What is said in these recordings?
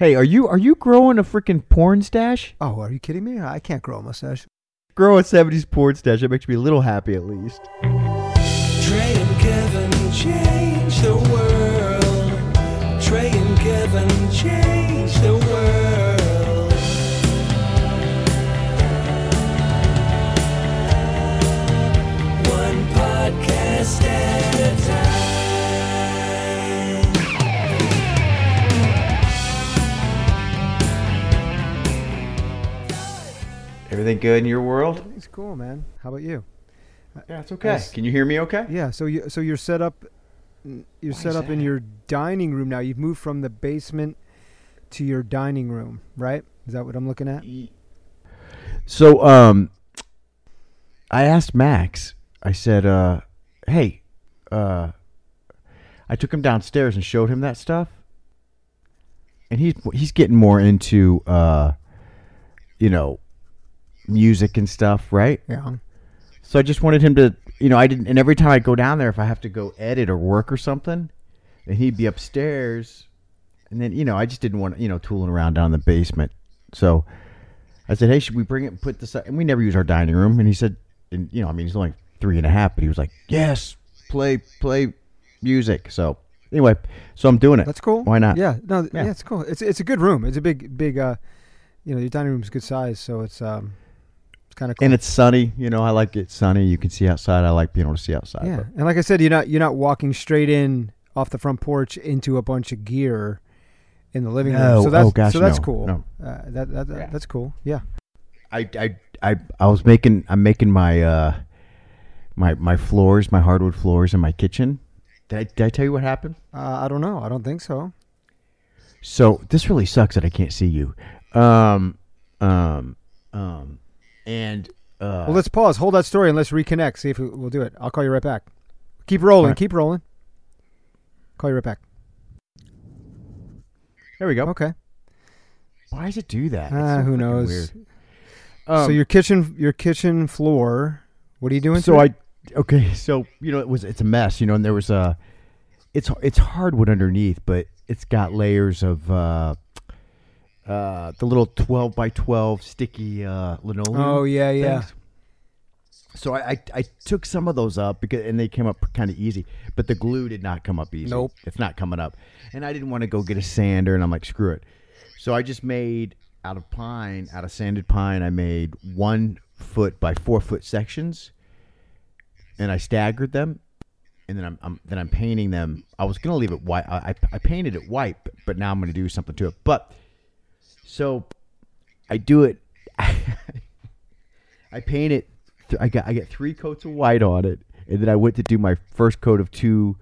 Hey, are you are you growing a freaking porn stash? Oh, are you kidding me? I can't grow a mustache. Grow a '70s porn stash. That makes me a little happy, at least. Trey and Kevin change the world. Trey and Kevin change Everything good in your world? It's cool, man. How about you? Yeah, it's okay. Yes. Can you hear me? Okay. Yeah. So you so you're set up. You're What set up in your dining room now. You've moved from the basement to your dining room, right? Is that what I'm looking at? So, um, I asked Max. I said, uh, "Hey, uh, I took him downstairs and showed him that stuff, and he's he's getting more into, uh, you know, music and stuff, right? Yeah. So I just wanted him to, you know, I didn't. And every time I go down there, if I have to go edit or work or something, and he'd be upstairs, and then you know, I just didn't want you know tooling around down in the basement. So I said, hey, should we bring it and put this? Up? And we never use our dining room. And he said, and you know, I mean, he's only three and a half, but he was like, yes, play play music. So anyway, so I'm doing it. That's cool. Why not? Yeah. No. Yeah. Yeah. it's cool. It's it's a good room. It's a big big. uh You know, your dining room's good size, so it's um, it's kind of cool. And it's sunny. You know, I like it sunny. You can see outside. I like being able to see outside. yeah. but- And like I said, you're not you're not walking straight in off the front porch into a bunch of gear in the living No. room. So that's Oh, gosh, so that's no. cool. No. Uh, that, that, that Yeah. that's cool. Yeah. I, I, I, I was making I'm making my uh my my floors, my hardwood floors in my kitchen. Did I, did I tell you what happened? Uh, I don't know. I don't think so. So this really sucks that I can't see you. Um um um and uh Well, let's pause. Hold that story and let's reconnect. See if we, we'll do it. I'll call you right back. Keep rolling. Alright. Keep rolling. Call you right back. there we go. Okay. Why does it do that? So who knows? weird. so Um, your kitchen, your kitchen floor. What are you doing? so I okay, so you know it was it's a mess, you know, and there was a it's it's hardwood underneath, but it's got layers of uh uh the little 12 by 12 sticky uh linoleum. Oh yeah, yeah. things. So I, I I took some of those up because and they came up kind of easy, but the glue did not come up easy. Nope. it's not coming up, and I didn't want to go get a sander, and I'm like, screw it. So I just made out of pine, out of sanded pine, I made one foot by four foot sections, and I staggered them, and then I'm, I'm then I'm painting them. I was gonna leave it white. I I, I painted it white, but, but now I'm gonna do something to it. But so I do it. I paint it. I got I get three coats of white on it, and then I went to do my first coat of two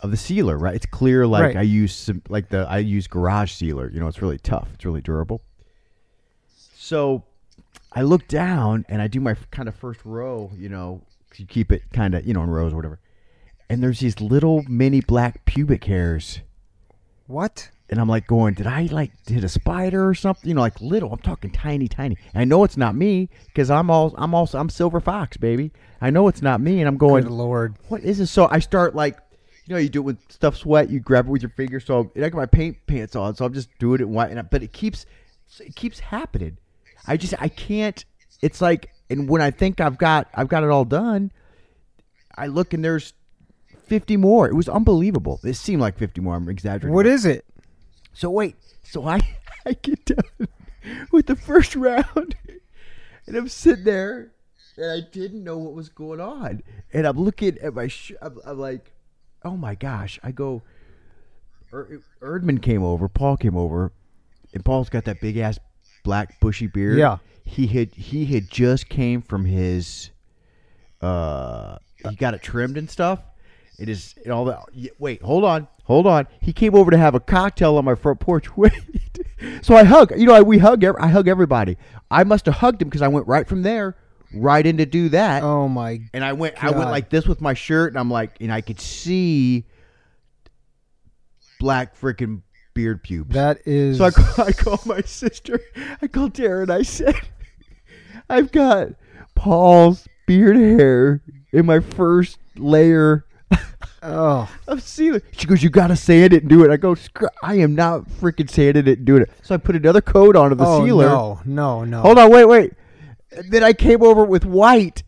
of the sealer. Right, it's clear. Like Right. I use some like the I use garage sealer. You know, it's really tough. It's really durable. So I look down and I do my kind of first row. You know, 'cause you keep it kind of you know in rows or whatever. And there's these little mini black pubic hairs What? And I'm like going, did I like hit a spider or something? You know, like little. I'm talking tiny, tiny. And I know it's not me because I'm all I'm also I'm Silver Fox, baby. I know it's not me, and I'm going, Good lord. what is this? So I start like, you know, you do it with stuff sweat. You grab it with your finger. So I got my paint pants on, so I'm just doing it. And I, but it keeps it keeps happening. I just I can't. It's like, and when I think I've got I've got it all done, I look and there's 50 more. It was unbelievable. It seemed like 50 more. I'm exaggerating. What is it? So wait, so I I get done with the first round, and I'm sitting there, and I didn't know what was going on, and I'm looking at my, sh- I'm, I'm like, oh my gosh! I go, er- Erdman came over, Paul came over, and Paul's got that big ass black bushy beard. Yeah. he had he had just came from his, uh, he got it trimmed and stuff. It is and all that. Wait, hold on, hold on. He came over to have a cocktail on my front porch. Wait, so I hug. You know, I, we hug. I hug everybody. I must have hugged him because I went right from there, right in to do that. Oh my. And I went, I went like this with my shirt, and I'm like, and I could see black freaking beard pubes. That is. So I, call, I called my sister. I called Tara and I said, I've got Paul's beard hair in my first layer Oh, of sealer. She goes, "You gotta sand it and do it." I go, "I am not freaking sanding it and doing it." So I put another coat onto the oh sealer. no, no, no. Hold on, wait, wait. And then I came over with white,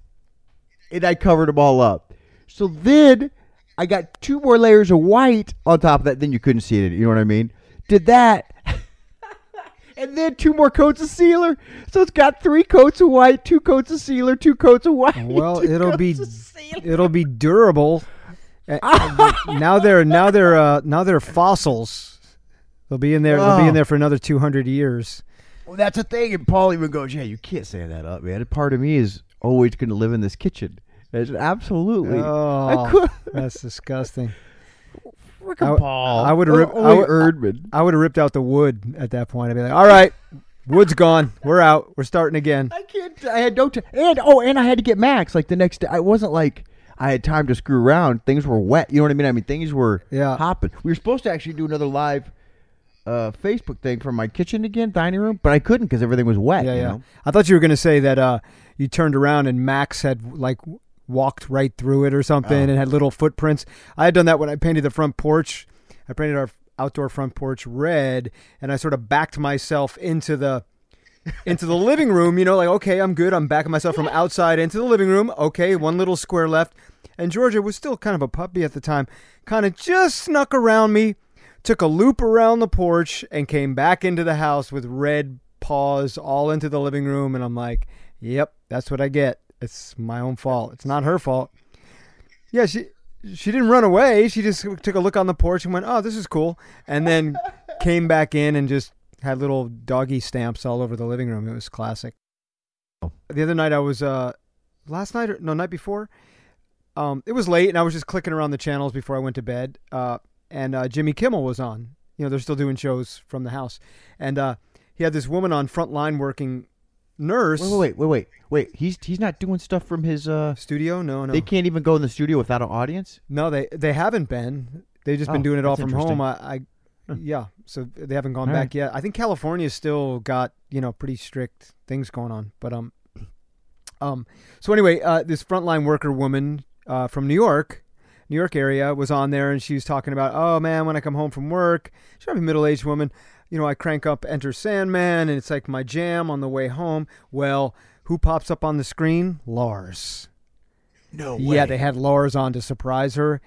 and I covered them all up. So then I got two more layers of white on top of that. Then you couldn't see it. You know what I mean? Did that. And then two more coats of sealer, so it's got three coats of white, two coats of sealer, two coats of white. Well, it'll be it'll be durable. Uh, uh, now they're now they're uh, now they're fossils. They'll be in there. They'll be Oh. in there for another two hundred years. Well, that's a thing. And Paul even goes, "Yeah, you can't say that up, man. A part of me is always going to live in this kitchen." I said, absolutely. Oh, that's disgusting. Frickin' I- Paul. I would rip- I would- Erdman. I would have ripped out the wood at that point. I'd be like, "All right, wood's gone. We're out. We're starting again." I can't. I had no time. And oh, and I had to get Max like the next day. I wasn't like I had time to screw around. Things were wet. You know what I mean? I mean, things were Yeah. hopping. We were supposed to actually do another live uh, Facebook thing from my kitchen again, dining room, but I couldn't because everything was wet. Yeah, you yeah. know? I thought you were going to say that uh, you turned around and Max had like walked right through it or something Oh. and had little footprints. I had done that when I painted the front porch. I painted our outdoor front porch red, and I sort of backed myself into the into the living room. You know, like okay, I'm good. I'm backing myself from outside into the living room. Okay, one little square left. And Georgia was still kind of a puppy at the time. Kind of just snuck around me, took a loop around the porch, and came back into the house with red paws all into the living room. And I'm like, yep, that's what I get. It's my own fault. It's not her fault. Yeah, she she didn't run away. She just took a look on the porch and went, "Oh, this is cool," and then came back in and just had little doggy stamps all over the living room. It was classic. The other night I was uh last night or no night before. Um, it was late and I was just clicking around the channels before I went to bed. Uh, and uh, Jimmy Kimmel was on. You know, they're still doing shows from the house, and uh, he had this woman on front line working nurse Wait, wait, wait, wait, wait. He's he's not doing stuff from his. uh studio. No, no, They can't even go in the studio without an audience. no. They they haven't been. They've just been Oh, doing it all from home. I, I yeah. So they haven't gone All back right. yet. I think California's still got you know pretty strict things going on. But um, um. So anyway, uh, this frontline worker woman uh, from New York. New York area was on there and she was talking about, oh man, when I come home from work, she's probably a middle aged woman, you know, I crank up Enter Sandman and it's like my jam on the way home. Well, who pops up on the screen? Lars. No way. Yeah, they had Lars on to surprise her.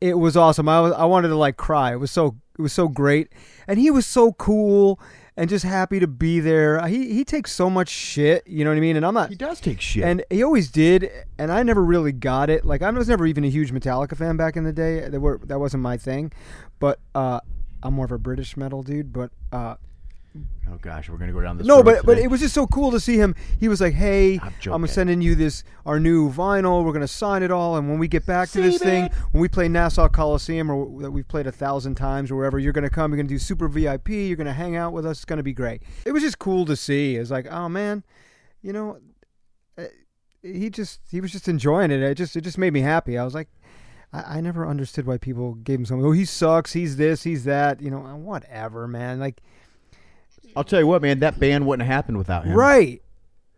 It was awesome. I was, I wanted to like cry. It was so it was so great, and he was so cool and just happy to be there. He he takes so much shit, you know what I mean? And I'm not. He does take shit. And he always did, and I never really got it. Like I was never even a huge Metallica fan back in the day. That were that wasn't my thing, but uh, I'm more of a British metal dude. But uh, oh gosh, we're gonna go down this. no, road but but it was just so cool to see him. He was like, "Hey, I'm I'm, sending you this our new vinyl. We're gonna sign it all, and when we get back to this thing, when we play Nassau Coliseum or that we've played a thousand times or wherever, you're gonna come. You're gonna do super VIP. You're gonna hang out with us. It's gonna be great. It was just cool to see. It's like, oh man, you know, uh, he just he was just enjoying it. It just it just made me happy. I was like. I, I never understood why people gave him something. Oh, he sucks. He's this. He's that. You know, whatever, man. Like, I'll tell you what, man. That band wouldn't have happened without him. right, It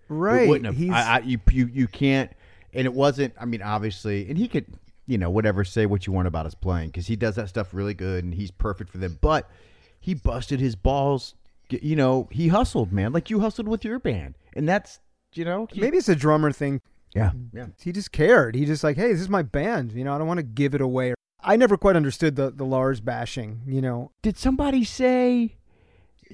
right. wouldn't have. He's I, I, you, you, you can't. And it wasn't. I mean, obviously, and he could, you know, whatever, say what you want about his playing because he does that stuff really good and he's perfect for them. But he busted his balls. You know, he hustled, man, like you hustled with your band, and that's, you know, he- maybe it's a drummer thing. yeah, yeah. He just cared. He just like, hey, this is my band. You know, I don't want to give it away. I never quite understood the the Lars bashing. You know, Did somebody say?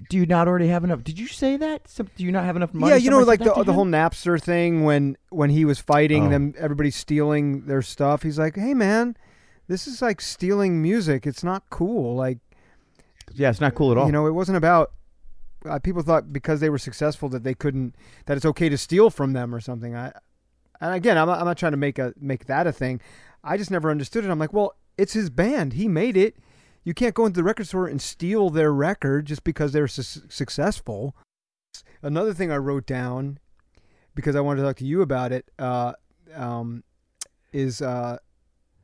Do you not already have enough? Did you say that? Some, do you not have enough money? yeah, you know, like the the whole Napster thing when when he was fighting Oh. them, everybody stealing their stuff. He's like, hey, man, this is like stealing music. It's not cool. Like, Yeah, it's not cool at all. you know, it wasn't about. Uh, people thought because they were successful that they couldn't that it's okay to steal from them or something. I and again, I'm not, I'm not trying to make a make that a thing. I just never understood it. I'm like, well, it's his band. He made it. You can't go into the record store and steal their record just because they're su- successful. Another thing I wrote down because I wanted to talk to you about it uh, um, is uh,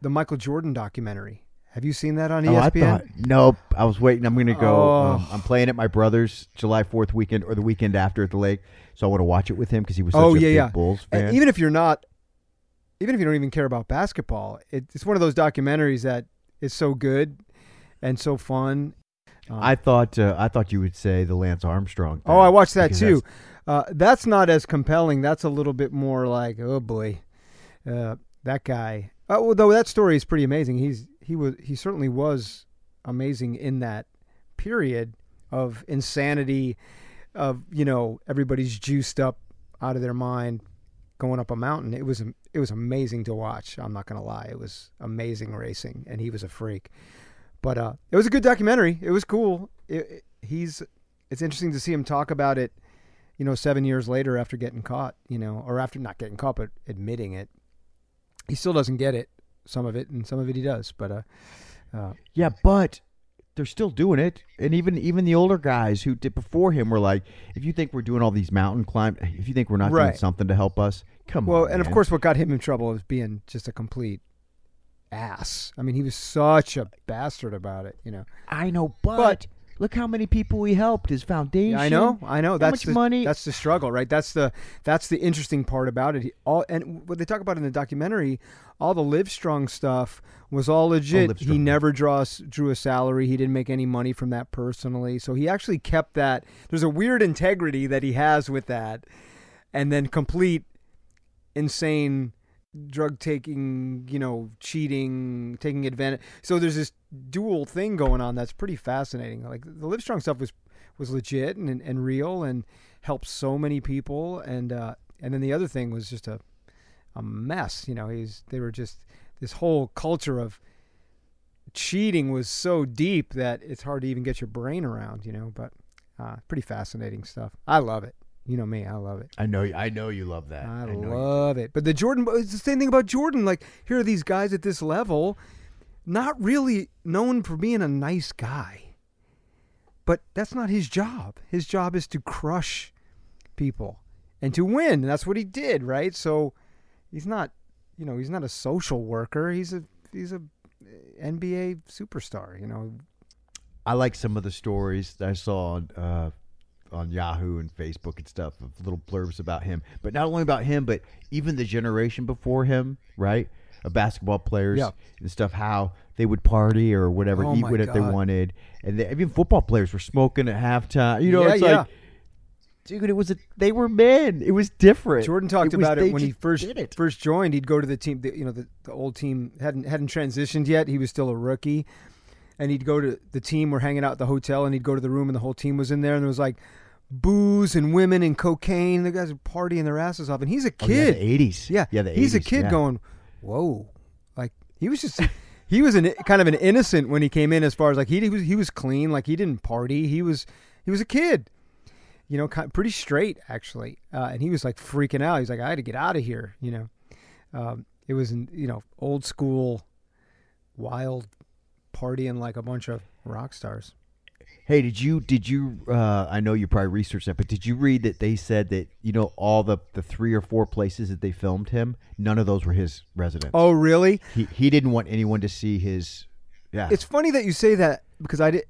the Michael Jordan documentary. Have you seen that on E Oh, I ESPN? thought nope. I was waiting. I'm going to go. Oh. Um, I'm playing at my brother's July 4th weekend or the weekend after at the lake, so I want to watch it with him because he was such Oh, a yeah, big yeah. Bulls And fan. even if you're not even if you don't even care about basketball, it, it's one of those documentaries that is so good and so fun. Um, I thought uh, I thought you would say the Lance Armstrong. oh, I watched that too. that's- Uh, that's not as compelling. That's a little bit more like, oh boy, uh, that guy. Well, though that story is pretty amazing. He's he was he certainly was amazing in that period of insanity, of you know everybody's juiced up out of their mind, going up a mountain. It was it was amazing to watch. I'm not gonna lie, it was amazing racing, and he was a freak. But uh, it was a good documentary. It was cool. It, it- he's it's interesting to see him talk about it you know, seven years later after getting caught, you know, or after not getting caught, but admitting it. He still doesn't get it, some of it, and some of it he does. But, uh, uh, Yeah, but they're still doing it, and even even the older guys who did before him were like, if you think we're doing all these mountain climb, if you think we're not doing something to help us, come well, on. Well, and of course, what got him in trouble was being just a complete ass. I mean, he was such a bastard about it, you know. I know, but, But- look how many people he helped. His foundation. Yeah, I know, I know. That's much the, money? That's the struggle, right? That's the that's the interesting part about it. He, all and what they talk about in the documentary, all the Livestrong stuff was all legit. he never draws drew a salary. He didn't make any money from that personally. So he actually kept that. There's a weird integrity that he has with that, and then complete insane drug taking, you know, cheating, taking advantage. So there's this dual thing going on that's pretty fascinating. Like the Livestrong stuff was was legit and and real and helped so many people and uh and then the other thing was just a a mess, you know, he's they were just this whole culture of cheating was so deep that it's hard to even get your brain around, you know, but uh pretty fascinating stuff. I love it. You know me, I love it. I know. I know you love that. I, do. love it. But the Jordan, it's the same thing about Jordan. Like, here are these guys at this level, not really known for being a nice guy. But that's not his job. His job is to crush people and to win. And that's what he did, right? So he's not, you know, he's not a social worker. He's a he's a NBA superstar. You know, I like some of the stories that I saw on uh, on Yahoo and Facebook and stuff of little blurbs about him. But not only about him, but even the generation before him, right? Of basketball players Yeah. and stuff, how they would party or whatever, Oh eat what they wanted, and they, even football players were smoking at halftime. You know, Yeah, it's yeah. like, dude, it was a they were men. It was different. Jordan talked was- about it when he first it. first joined. He'd go to the team. The, you know, the, the old team hadn't hadn't transitioned yet. He was still a rookie, and he'd go to the team. We're hanging out at the hotel, and he'd go to the room, and the whole team was in there, and there was like booze and women and cocaine. The guys were partying their asses off, and he's a Oh, yeah, kid. the eighties. Yeah, yeah, the he's a kid yeah. going, whoa, like he was just. He was an kind of an innocent when he came in, as far as like he, he was he was clean, like he didn't party. He was he was a kid, you know, kind, pretty straight actually, uh, and he was like freaking out. He's like, I had to get out of here, you know. Um, it was in, you know old school, wild partying like a bunch of rock stars. Hey, did you did you? Uh, I know you probably researched that, but did you read that they said that you know all the the three or four places that they filmed him, none of those were his residence. Oh, really? he he didn't want anyone to see his. Yeah, It's funny that you say that because I did.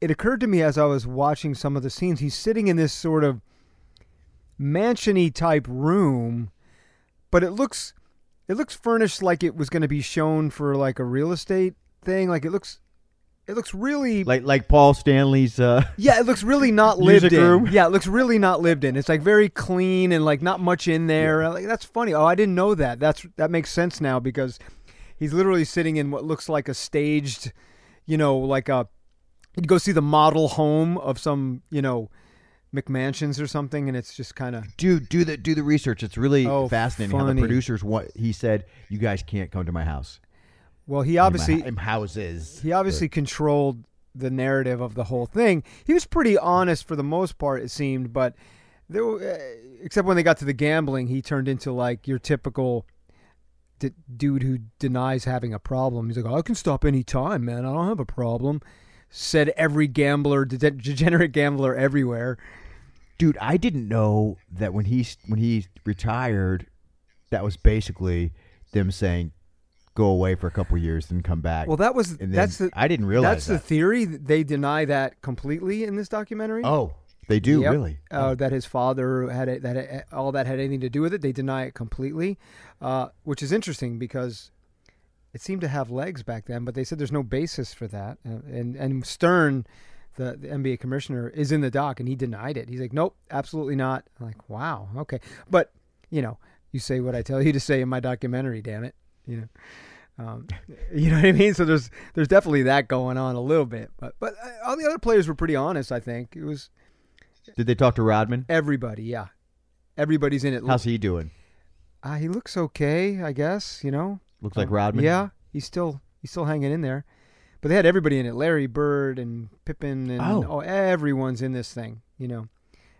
It occurred to me as I was watching some of the scenes. He's sitting in this sort of mansiony type room, but it looks it looks furnished like it was going to be shown for like a real estate thing. Like it looks it looks really like like Paul Stanley's. Uh, yeah, it looks really not lived in. room? Yeah, it looks really not lived in. It's like very clean and like not much in there. Like that's funny. Oh, I didn't know that. That's that makes sense now because he's literally sitting in what looks like a staged, you know, like a you'd go see the model home of some, you know, McMansions or something, and it's just kind of do do the do the research. It's really Oh, fascinating how the producers want. He said, "You guys can't come to my house." Well, he obviously in houses. he obviously controlled the narrative of the whole thing. He was pretty honest for the most part, it seemed, but there, uh, except when they got to the gambling, he turned into like your typical d- dude who denies having a problem. He's like, oh, "I can stop any time, man. I don't have a problem." Said every gambler, de- degenerate gambler everywhere. dude i didn't know that when he when he retired that was basically them saying go away for a couple years then come back Well, that was and that's the i didn't realize that's the theory. They deny that completely in this documentary. oh They do Yep. really. uh, that his father had it, that it, all that had anything to do with it. They deny it completely, uh, which is interesting because it seemed to have legs back then. But they said there's no basis for that, uh, and and Stern, the, the NBA commissioner, is in the dock and he denied it. He's like, nope, absolutely not. I'm like, wow, okay, but you know, you say what I tell you to say in my documentary. Damn it, you know. Um, you know what I mean? So there's there's definitely that going on a little bit, but but uh, all the other players were pretty honest. I think it was Did they talk to Rodman? Everybody, yeah. Everybody's in it. How's he doing? Uh, he looks okay, I guess. You know. Looks like Um, Rodman. Yeah, he's still he's still hanging in there. But they had everybody in it: Larry Bird and Pippen, and Oh. oh, everyone's in this thing. You know,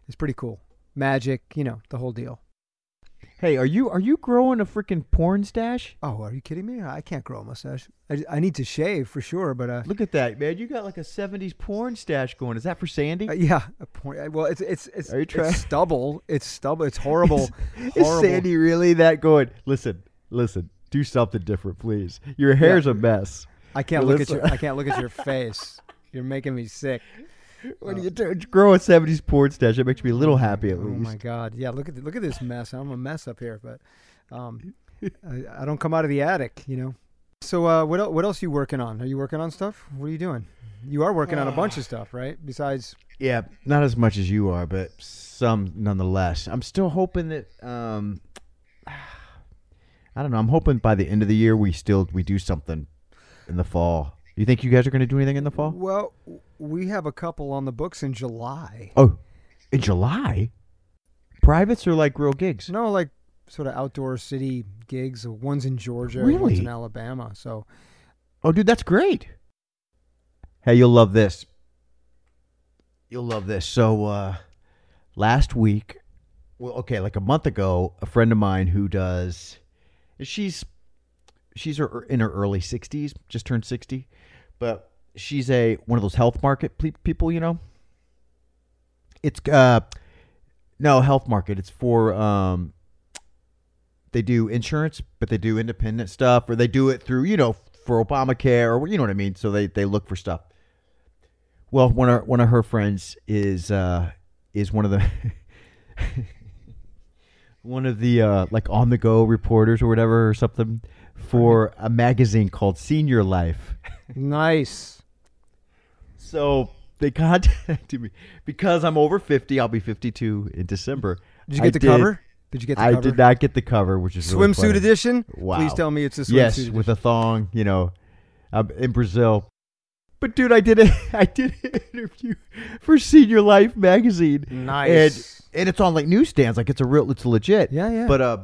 it's pretty cool. Magic, you know, the whole deal. Hey, are you are you growing a freaking porn stash? Oh, are you kidding me? I can't grow a mustache. I, I need to shave for sure, but uh, Look at that, man! You got like a '70s porn stash going. Is that for Sandy? uh, yeah, a point. Well, it's it's it's, Are you trying- it's stubble. It's stubble. It's horrible. Is horrible. Sandy really that going? Listen, listen. Do something different, please. Your hair's a mess. I can't look at your I can't look at your face. You're making me sick. When you do- grow a '70s porn stash, it makes me a little happy at Oh my god! Yeah, look at th- look at this mess. I'm a mess up here, but um, I, I don't come out of the attic, you know. So uh, what el- what else are you working on? Are you working on stuff? What are you doing? You are working on a bunch of stuff, right? Besides, Yeah, not as much as you are, but some nonetheless. I'm still hoping that um I don't know. I'm hoping by the end of the year we still we do something in the fall. You think you guys are going to do anything in the fall? well, we have a couple on the books in July. Oh, in July? Privates or like real gigs? No, like sort of outdoor city gigs. One's in Georgia, one's Really? in Alabama. So Oh, dude, that's great. Hey, you'll love this. You'll love this. So, uh, last week, well, okay, like a month ago, a friend of mine who does, she's, she's her, in her early sixties, just turned sixty, but she's a one of those health market ple- people, you know. It's uh, no health market. It's for um, they do insurance, but they do independent stuff, or they do it through, you know, for Obamacare, or you know what I mean. So they they look for stuff. Well, one of one of her friends is uh, is one of the one of the uh, like on the go reporters or whatever or something for a magazine called Senior Life. nice. So they contacted me because I'm over fifty. I'll be fifty two in December. Did you I get the cover? Did you get the I cover? did not get the cover, which is really Swimsuit funny. edition. Wow. Please tell me it's a swimsuit Yes, edition. with a thong, you know, um, in Brazil. But dude, I did a I did an interview for Senior Life magazine, nice. and and it's on like newsstands, like it's a real, it's legit. yeah, yeah. But uh,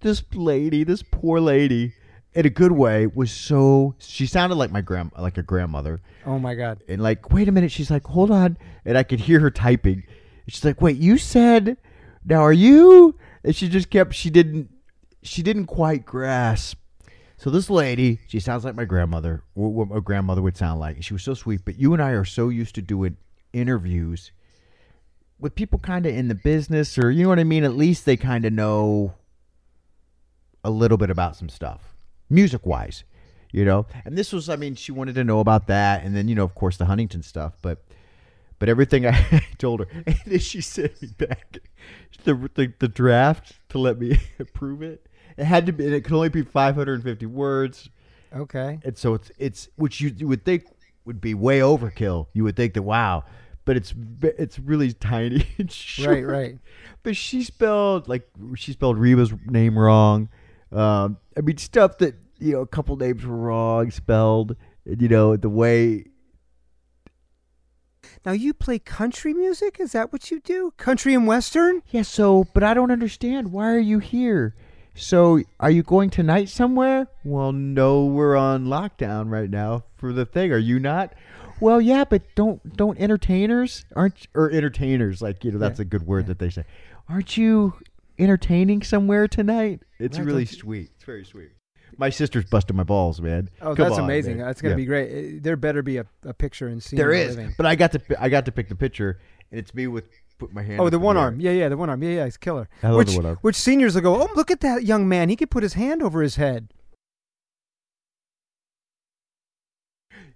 this lady, this poor lady, in a good way, was so. She sounded like my grand, like a grandmother, oh my god. and like, wait a minute, she's like, hold on, and I could hear her typing. She's like, wait, you said, now are you? And she just kept, she didn't, she didn't quite grasp. So this lady, she sounds like my grandmother, wh- what my grandmother would sound like. She was so sweet, but you and I are so used to doing interviews with people kind of in the business, or you know what I mean. At least they kind of know a little bit about some stuff, music wise, you know. And this was, I mean, she wanted to know about that, and then you know, of course, the Huntington stuff, but. But everything I told her, and then she sent me back the, the the draft to let me approve it. It had to be. and It could only be 550 words, Okay. and so it's it's which you, you would think would be way overkill. You would think that wow, but it's it's really tiny and short. Right, right. But she spelled like she spelled Reba's name wrong. Um, I mean stuff that you know a couple names were wrong spelled. You know the way Now you play country music? Is that what you do? Country and western? Yeah, so, but I don't understand. Why are you here? So, are you going tonight somewhere? Well, no, we're on lockdown right now for the thing. Are you not? Well, yeah, but don't don't entertainers aren't or entertainers like you know that's Yeah, a good word that they say. Aren't you entertaining somewhere tonight? It's Right, really don't sweet. It's very sweet. My sister's busting my balls, man. Oh, Come that's on, amazing. man. That's gonna Yeah. be great. There better be a, a picture and scene. There of living. but I got to I got to pick the picture, and it's me with put my hand. Oh, the one air. arm. Yeah, yeah, the one arm. Yeah, yeah, it's killer. I love which, the one arm. Which seniors will go, oh, look at that young man. He could put his hand over his head.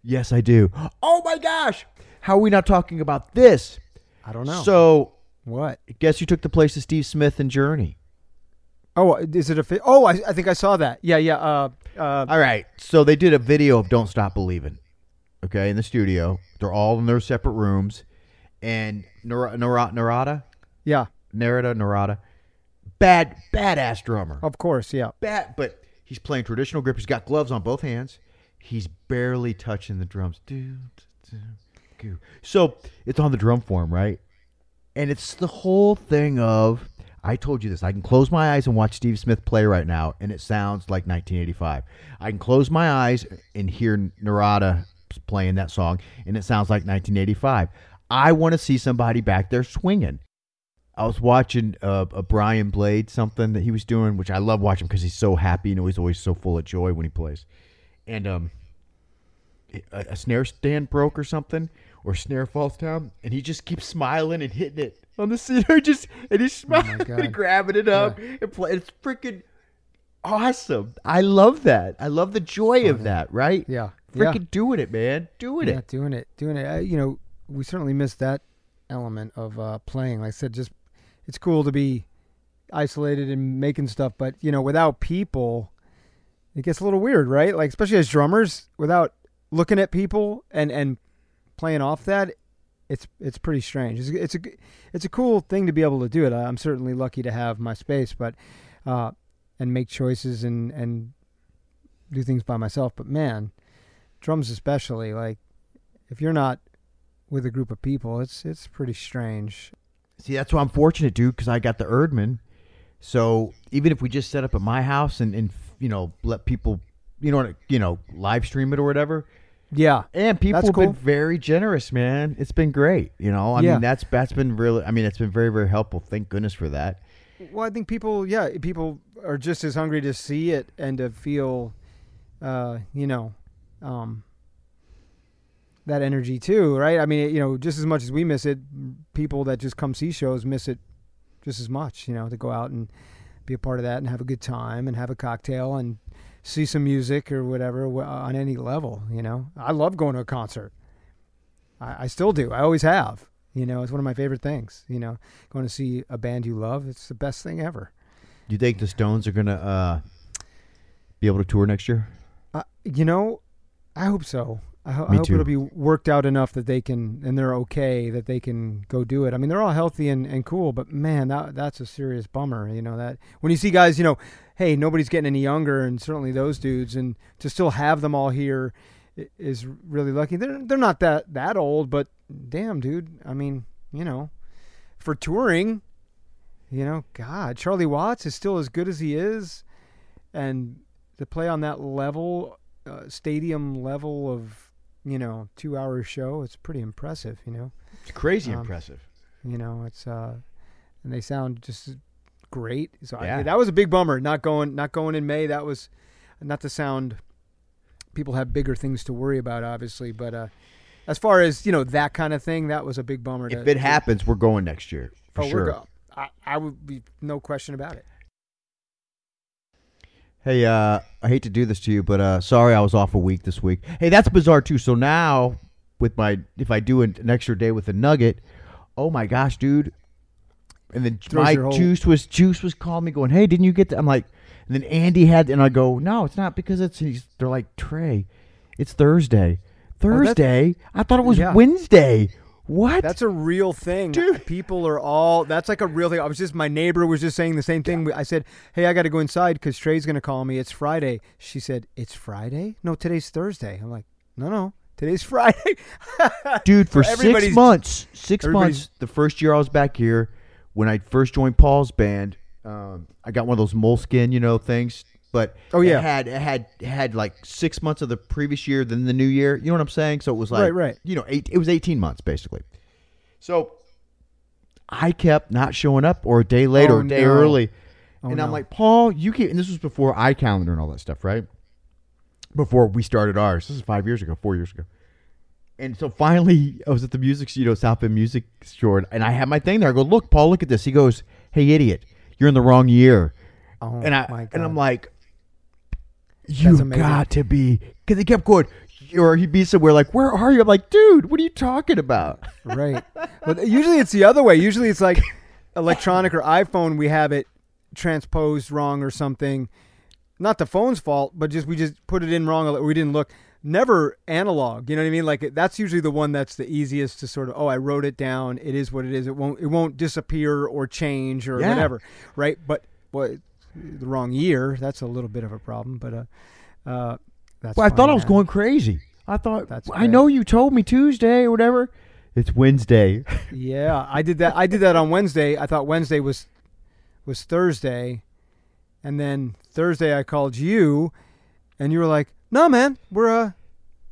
Yes, I do. Oh my gosh! How are we not talking about this? I don't know. So what? guess you took the place of Steve Smith and Journey? Oh, is it a? Fi- oh, I, I think I saw that. Yeah, yeah. Uh, uh, All right. So they did a video of "Don't Stop Believing." Okay, in the studio, they're all in their separate rooms, and Nar- Nar- Narada, yeah. Narada, Narada, bad, badass drummer. Of course. Yeah. Bad, but he's playing traditional grip. He's got gloves on both hands. He's barely touching the drums. So it's on the drum form, right? And it's the whole thing of I told you this. I can close my eyes and watch Steve Smith play right now, and it sounds like 1985. I can close my eyes and hear Narada playing that song, and it sounds like 1985. I want to see somebody back there swinging. I was watching uh, a Brian Blade something that he was doing, which I love watching because he's so happy and he's always so full of joy when he plays. And um, a, a snare stand broke or something, or snare falls down, and he just keeps smiling and hitting it on the cedar, just and he's smiling God. and grabbing it up and play. It's freaking awesome. I love that. I love the joy of that. Right? Yeah. Yeah. Freaking doing it, man. Doing yeah, it. doing it, doing it. Uh, you know, we certainly missed that element of uh, playing. Like I said, just it's cool to be isolated and making stuff, but you know, without people, it gets a little weird, right? Like especially as drummers, without looking at people and and playing off that, it's it's pretty strange. It's it's a it's a cool thing to be able to do it. I'm certainly lucky to have my space, but uh, and make choices and and do things by myself. But man, drums especially, like if you're not with a group of people, it's it's pretty strange. See, that's why I'm fortunate, dude, because I got the Erdman. So even if we just set up at my house and, and you know let people, you know, you know, live stream it or whatever, Yeah, and people That's have been very generous, man. It's been great. You know, I Yeah. mean, that's that's been really. I mean, it's been very very helpful. Thank goodness for that. Well, I think people, yeah, people are just as hungry to see it and to feel, uh, you know, um, that energy too, right? I mean, you know, just as much as we miss it, people that just come see shows miss it just as much. You know, to go out and be a part of that and have a good time and have a cocktail and see some music or whatever on any level. You know, I love going to a concert. I, I still do. I always have. You know, it's one of my favorite things. You know, going to see a band you love, it's the best thing ever. Do you think the Stones are gonna uh, be able to tour next year? Uh, you know, I hope so. I, ho- I hope too. it'll be worked out enough that they can, and they're okay that they can go do it. I mean, they're all healthy and, and cool, but man, that that's a serious bummer. You know that when you see guys, you know, hey, nobody's getting any younger, and certainly those dudes, and to still have them all here is really lucky. They're they're not that that old, but damn, dude. I mean, you know, for touring, you know, God, Charlie Watts is still as good as he is, and to play on that level, uh, stadium level of you know two hour show, it's pretty impressive. You know, It's crazy Um, impressive. you know, it's uh, and they sound just great. So I, Yeah. that was a big bummer not going not going in May. That was not to sound. People have bigger things to worry about, obviously, but uh, as far as you know, that kind of thing, that was a big bummer. If to, it happens, we're going next year for oh, sure. I, I would be no question about it. Hey, uh, I hate to do this to you, but uh, sorry I was off a week this week. Hey, that's bizarre too. So now, with my if I do an, an extra day with a nugget, oh my gosh, dude! And then Throws your whole- Juice was Juice was calling me, going, "Hey, didn't you get that?" I'm like, and then Andy had, and I go, "No, it's not because it's." He's, they're like, "Trey, it's Thursday." that's- Thursday? I thought it was Yeah. Wednesday. What? That's a real thing. Dude. People are all. That's like a real thing. I was just. My neighbor was just saying the same thing. I said, "Hey, I got to go inside because Trey's going to call me. It's Friday." She said, "It's Friday? No, today's Thursday." I'm like, "No, no, today's Friday." dude for six months six months the first year i was back here when i first joined paul's band um, i got one of those moleskin you know things but Oh, yeah. it had it had it had like six months of the previous year then the new year you know what i'm saying so it was like Right, right. you know eight, it was 18 months basically so i kept not showing up or a day late Oh, or a oh, day no. early Oh, and i'm like paul you keep and this was before icalendar and all that stuff right before we started ours this is five years ago four years ago and so finally, I was at the music, you know, South Bend Music Store, and I had my thing there. I go, "Look, Paul, look at this." He goes, "Hey, idiot, you're in the wrong year." oh and I my God. and I'm like, "You amazing. got to be," because he kept going, or he'd be somewhere like, "Where are you?" I'm like, "Dude, what are you talking about?" right. But usually it's the other way. Usually it's like electronic or iPhone. We have it transposed wrong or something. Not the phone's fault, but just we just put it in wrong. Or we didn't look. Never analog. You know what I mean? Like that's usually the one that's the easiest to sort of. Oh, I wrote it down. It is what it is. It won't. It won't disappear or change or Yeah. whatever. Right. But what the wrong year? That's a little bit of a problem. But uh, uh, that's. Well, I thought I was going crazy. I thought That's I know you told me Tuesday or whatever. It's Wednesday. Yeah, I did that. I did that on Wednesday. I thought Wednesday was was Thursday, and then Thursday I called you, and you were like, "No, man, we're uh,"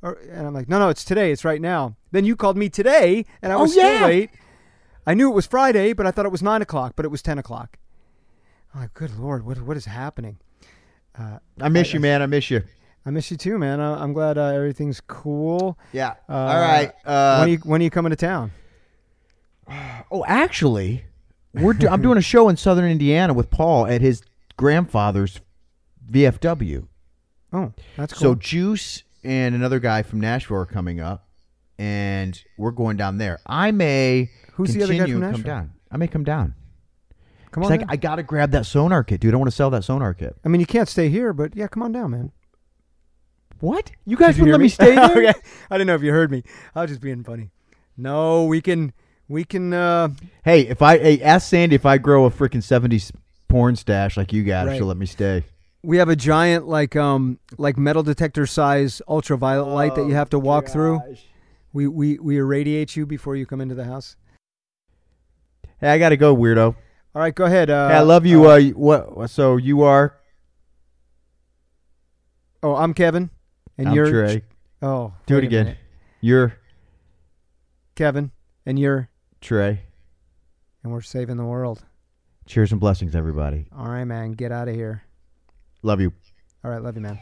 or, and I'm like, "No, no, it's today. It's right now." Then you called me today, and I Oh, was yeah. still late. I knew it was Friday, but I thought it was nine o'clock, but it was ten o'clock. I'm like, "Good lord, what what is happening?" Uh, I miss I- you, man. I miss you. I miss you too, man. I, I'm glad uh, everything's cool. Yeah. Uh, All right. Uh, when are you when are you coming to town? oh, actually, we're do- I'm doing a show in Southern Indiana with Paul at his grandfather's VFW. Oh, that's cool. So. Juice and another guy from Nashville are coming up, and we're going down there. I may Who's the other guy from and come down. I may come down. Come on. I, down. I got to grab that Sonor kit, dude. I want to sell that Sonor kit. I mean, you can't stay here, but yeah, come on down, man. What? You guys Did you wouldn't hear let me stay there? okay. I didn't know if you heard me. I was just being funny. No, we can, we can. uh Hey, if I hey, ask Sandy if I grow a freaking seventies porn stash like you got, Right. she'll let me stay. We have a giant, like, um, like metal detector size ultraviolet light that you have to walk through. We, we, we irradiate you before you come into the house. Hey, I gotta go, weirdo. All right, go ahead. Uh, hey, I love you. Uh, what? So you are? oh, I'm Kevin, and I'm you're Trey. Oh, Do it again. minute. You're Kevin, and you're, Trey. and we're saving the world. Cheers and blessings, everybody. All right, man, get out of here. Love you. All right, love you, man.